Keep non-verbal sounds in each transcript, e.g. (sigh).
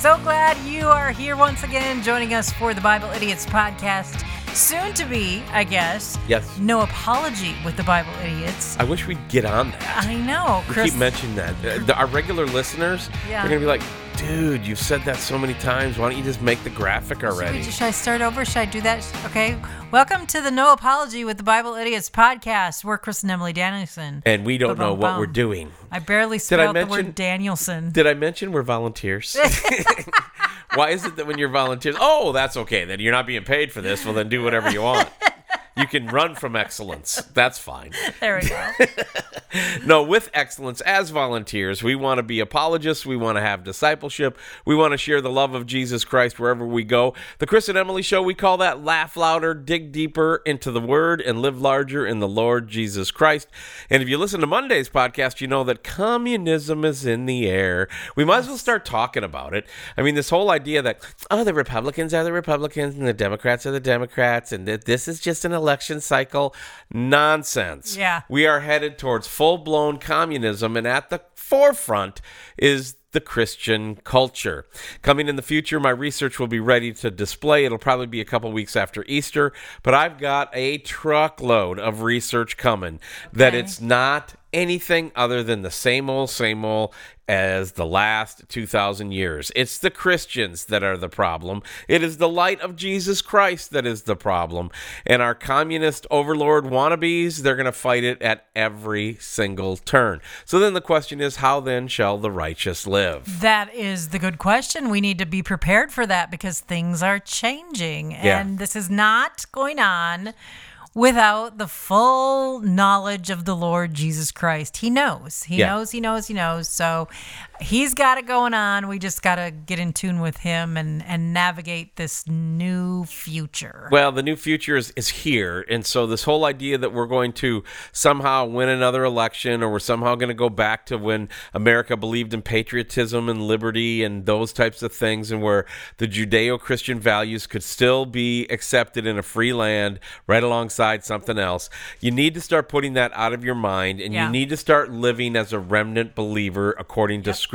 So glad you are here once again, joining us for the Bible Idiots podcast. Soon to be, I guess. Yes. No apology with the Bible Idiots. I wish we'd get on that. I know, We Chris. keep mentioning that. Uh, the- our regular listeners Yeah. are going to be like, dude, you've said that so many times. Why don't you just make the graphic already? should I start over? Should I do that? Okay. Welcome to the No Apology with the Bible Idiots podcast. We're Chris and Emily Danielson. and we don't know what we're doing. I barely I spelled the mention- word Danielson. Did I mention we're volunteers? (laughs) Why is it that when you're volunteers, oh, that's okay. Then you're not being paid for this. Well, then do whatever you want. You can run from excellence. That's fine. There we go. (laughs) No, with excellence as volunteers, we want to be apologists. We want to have discipleship. We want to share the love of Jesus Christ wherever we go. The Chris and Emily Show, we call that laugh louder, dig deeper into the Word, and live larger in the Lord Jesus Christ. And if you listen to Monday's podcast, you know that communism is in the air. We might as well start talking about it. I mean, this whole idea that, oh, the Republicans are the Republicans and the Democrats are the Democrats, and that this is just an election cycle. Nonsense. Yeah. We are headed towards full blown communism, and at the forefront is the Christian culture. Coming in the future, my research will be ready to display. It'll probably be a couple weeks after Easter, but I've got a truckload of research coming that it's not anything other than the same old, same old as the last 2,000 years. It's the Christians that are the problem. It is the light of Jesus Christ that is the problem. And our communist overlord wannabes, they're going to fight it at every single turn. So then the question is how then shall the righteous live? That is the good question. We need to be prepared for that because things are changing. Yeah. And this is not going on without the full knowledge of the Lord Jesus Christ. He knows. He Yeah. knows, he knows, he knows. So he's got it going on. We just got to get in tune with him and, and navigate this new future. Well, the new future is, is here. And so, this whole idea that we're going to somehow win another election or we're somehow going to go back to when America believed in patriotism and liberty and those types of things, and where the Judeo Christian values could still be accepted in a free land right alongside something else, you need to start putting that out of your mind and Yeah. you need to start living as a remnant believer according to Scripture,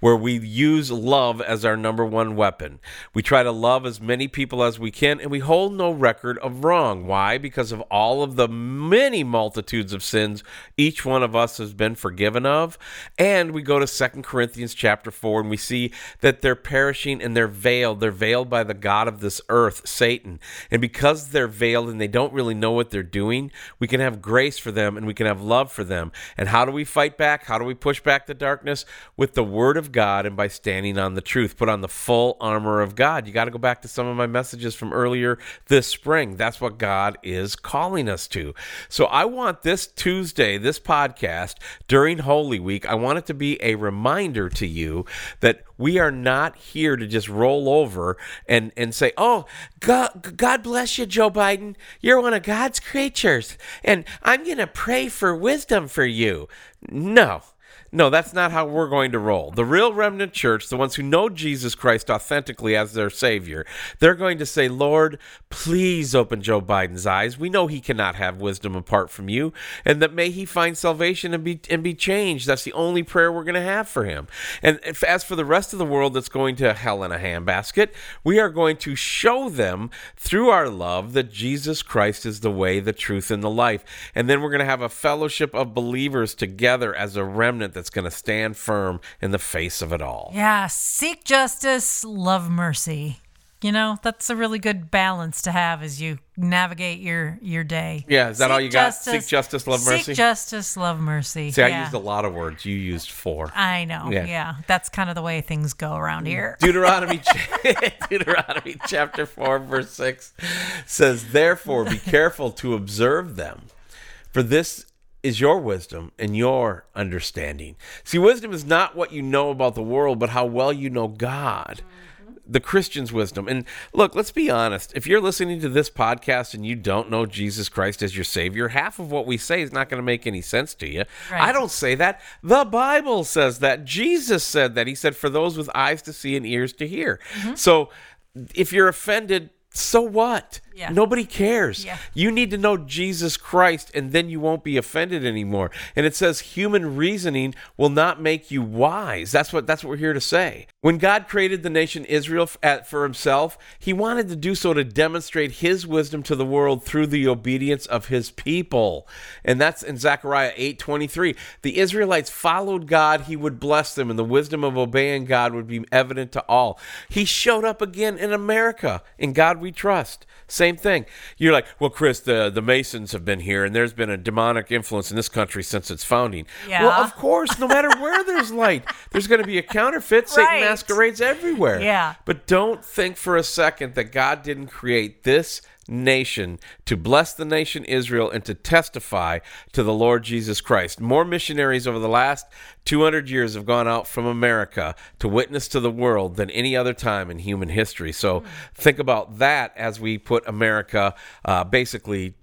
where we use love as our number one weapon. We try to love as many people as we can, and we hold no record of wrong. Why? Because of all of the many multitudes of sins each one of us has been forgiven of. And we go to Second Corinthians chapter 4, and we see that they're perishing and they're veiled. They're veiled by the God of this earth, Satan. And because they're veiled and they don't really know what they're doing, we can have grace for them and we can have love for them. And how do we fight back? How do we push back the darkness? With the word of God and by standing on the truth. Put on the full armor of God. You got to go back to some of my messages from earlier this spring. That's what God is calling us to. So I want this Tuesday, this podcast during Holy Week, I want it to be a reminder to you that we are not here to just roll over and, and say, oh, God, God bless you, Joe Biden. You're one of God's creatures. And I'm going to pray for wisdom for you. No. No, that's not how we're going to roll. The real remnant church, the ones who know Jesus Christ authentically as their Savior, they're going to say, Lord, please open Joe Biden's eyes. We know he cannot have wisdom apart from you, and that may he find salvation and be and be changed. That's the only prayer we're going to have for him. And if, as for the rest of the world that's going to hell in a handbasket, we are going to show them through our love that Jesus Christ is the way, the truth, and the life. And then we're going to have a fellowship of believers together as a remnant that's going to stand firm in the face of it all. Yeah, seek justice, love mercy. You know, that's a really good balance to have as you navigate your your day. Yeah, is that all Seek you got? Seek justice, love mercy? Seek justice, love mercy. See, I used a lot of words. You used four. I know. Yeah. Yeah. That's kind of the way things go around here. (laughs) Deuteronomy, (laughs) Deuteronomy chapter 4, verse 6 says, Therefore, be (laughs) careful to observe them, for this is your wisdom and your understanding. See, wisdom is not what you know about the world, but how well you know God. The Christian's wisdom. And look, let's be honest. If you're listening to this podcast and you don't know Jesus Christ as your Savior, half of what we say is not going to make any sense to you. Right. I don't say that. The Bible says that. Jesus said that. He said, for those with eyes to see and ears to hear. Mm-hmm. So if you're offended, so what? Yeah. Nobody cares. Yeah. You need to know Jesus Christ, and then you won't be offended anymore. And it says human reasoning will not make you wise. That's what that's what we're here to say. When God created the nation Israel for Himself, He wanted to do so to demonstrate His wisdom to the world through the obedience of His people, and that's in Zechariah eight twenty three. The Israelites followed God; He would bless them, and the wisdom of obeying God would be evident to all. He showed up again in America. In God we trust. Same thing. You're like, well, Chris, the, the Masons have been here, and there's been a demonic influence in this country since its founding. Yeah. Well, of course, no matter where there's light, there's going to be a counterfeit. Satan Right. masquerades everywhere. Yeah. But don't think for a second that God didn't create this nation to bless the nation Israel and to testify to the Lord Jesus Christ. More missionaries over the last 200 years have gone out from America to witness to the world than any other time in human history. So think about that as we put America uh, basically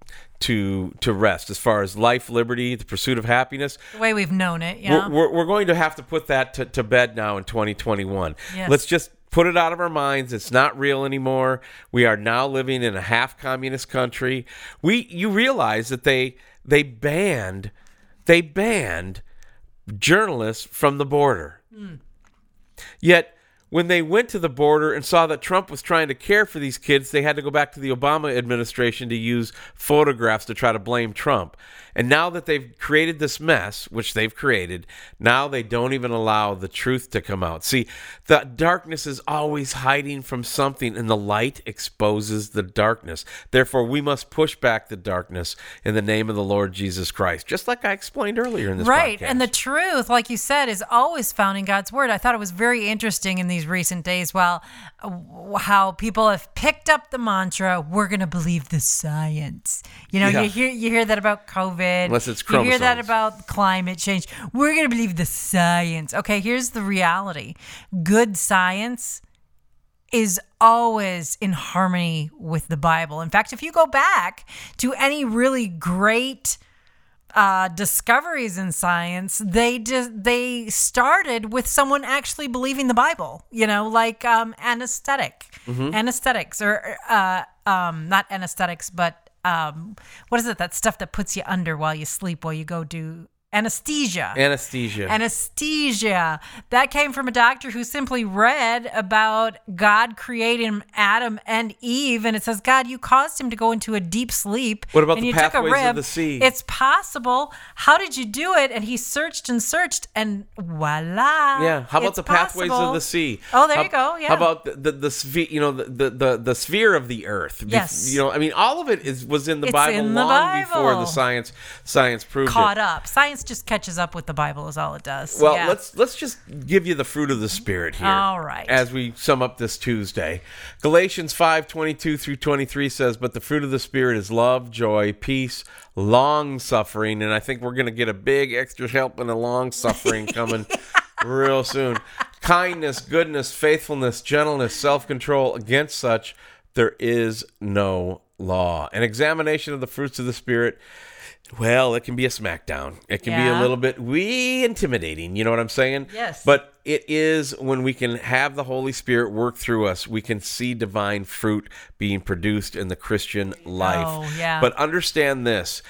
to to rest as far as life, liberty, the pursuit of happiness. The way we've known it. Yeah. We're, we're, we're going to have to put that to, to bed now in 2021. Yes. Let's just put it out of our minds. It's not real anymore. We are now living in a half communist country. We you realize that they they banned they banned journalists from the border. Hmm. Yet when they went to the border and saw that Trump was trying to care for these kids, they had to go back to the Obama administration to use photographs to try to blame Trump. And now that they've created this mess, which they've created, now they don't even allow the truth to come out. See, the darkness is always hiding from something, and the light exposes the darkness. Therefore, we must push back the darkness in the name of the Lord Jesus Christ, just like I explained earlier in this Right. podcast. And the truth, like you said, is always found in God's word. I thought it was very interesting in these recent days, well, how people have picked up the mantra, we're going to believe the science. You know, Yeah. you hear you hear that about COVID. Unless it's You hear that about climate change. We're going to believe the science. Okay, here's the reality. Good science is always in harmony with the Bible. In fact, if you go back to any really great uh, discoveries in science, they just they started with someone actually believing the Bible. You know, like um, anesthetic, anesthetics, or uh, um, not anesthetics, but um, what is it? That stuff that puts you under while you sleep, while you go do anesthesia. Anesthesia. Anesthesia. That came from a doctor who simply read about God creating Adam and Eve, and it says, God, you caused him to go into a deep sleep. What about and the you took a pathways of the sea? It's possible. How did you do it? And he searched and searched, and voila. Yeah. How about the pathways possible. of the sea? Oh, there How- you go. Yeah. How about the the, the sphere? You know, the, the the sphere of the earth. Yes. You know, I mean, all of it is was in the It's Bible in the long before the science science proved caught it. up? Science just catches up with the Bible, is all it does. Well, Yeah. let's let's just give you the fruit of the spirit here. All right. As we sum up this Tuesday. Galatians 5:22 through 23 says, "But the fruit of the spirit is love, joy, peace, long suffering." And I think we're going to get a big extra help in the long suffering (laughs) coming real soon. Kindness, goodness, faithfulness, gentleness, self-control. Against such there is no law. An examination of the fruits of the spirit well, it can be a smackdown. It can be a little bit wee intimidating. You know what I'm saying? Yes. But it is when we can have the Holy Spirit work through us, we can see divine fruit being produced in the Christian oh, life. Oh, yeah. But understand this.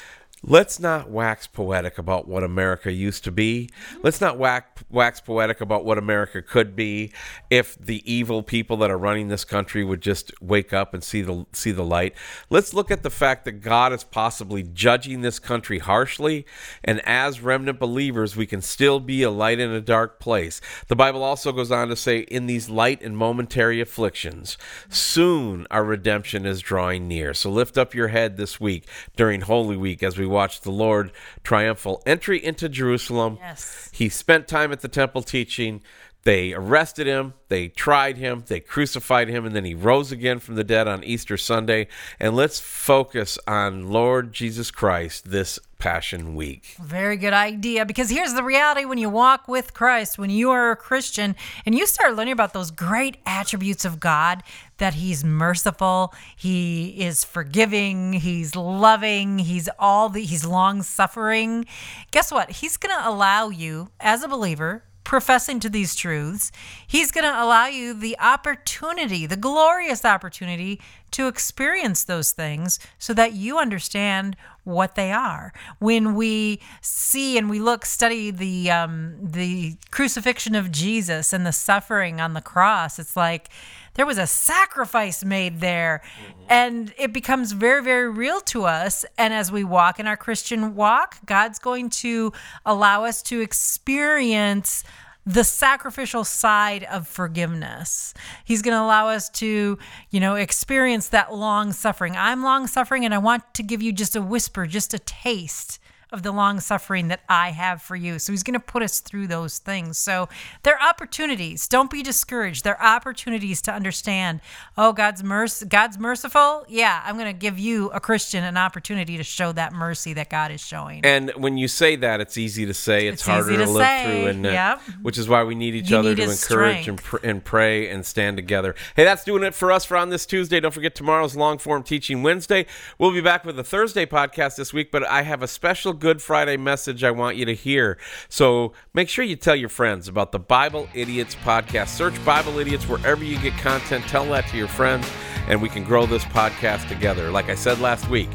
Let's not wax poetic about what America used to be. Let's not wax, wax poetic about what America could be if the evil people that are running this country would just wake up and see the see the light. Let's look at the fact that God is possibly judging this country harshly, and as remnant believers, we can still be a light in a dark place. The Bible also goes on to say, "In these light and momentary afflictions, soon our redemption is drawing near." So lift up your head this week during Holy Week as we watch the Lord triumphal entry into Jerusalem. Yes. He spent time at the temple teaching. They arrested him, they tried him, they crucified him, and then he rose again from the dead on Easter Sunday. And let's focus on Lord Jesus Christ this Passion Week. Very good idea. Because here's the reality when you walk with Christ, when you are a Christian and you start learning about those great attributes of God that He's merciful, He is forgiving, He's loving, He's all the, He's long suffering. Guess what? He's going to allow you as a believer professing to these truths, He's going to allow you the opportunity, the glorious opportunity to experience those things so that you understand what they are. When we see and we look, study the um, the crucifixion of Jesus and the suffering on the cross, it's like there was a sacrifice made there, mm-hmm. and it becomes very, very real to us. And as we walk in our Christian walk, God's going to allow us to experience the sacrificial side of forgiveness. He's going to allow us to, you know, experience that long suffering. I'm long suffering and I want to give you just a whisper, just a taste of the long suffering that I have for you. So he's going to put us through those things. So they're opportunities. Don't be discouraged. They're opportunities to understand, oh, God's mercy, God's merciful. Yeah, I'm going to give you a Christian an opportunity to show that mercy that God is showing. And when you say that, it's easy to say. It's, it's harder to, to, live through, and uh, yep. which is why we need each you other need to encourage and, pr- and pray and stand together. Hey, that's doing it for us for on this Tuesday. Don't forget tomorrow's long form teaching Wednesday. We'll be back with a Thursday podcast this week, but I have a special Good Friday message I want you to hear. So make sure you tell your friends about the Bible Idiots podcast. Search Bible Idiots wherever you get content. Tell that to your friends, and we can grow this podcast together. Like I said last week,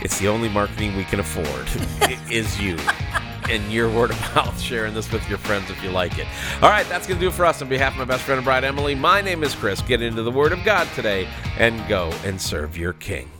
it's the only marketing we can afford. (laughs) it is you. and your word of mouth, sharing this with your friends if you like it. All right, that's going to do it for us. On behalf of my best friend and bride, Emily, my name is Chris. Get into the Word of God today and go and serve your King.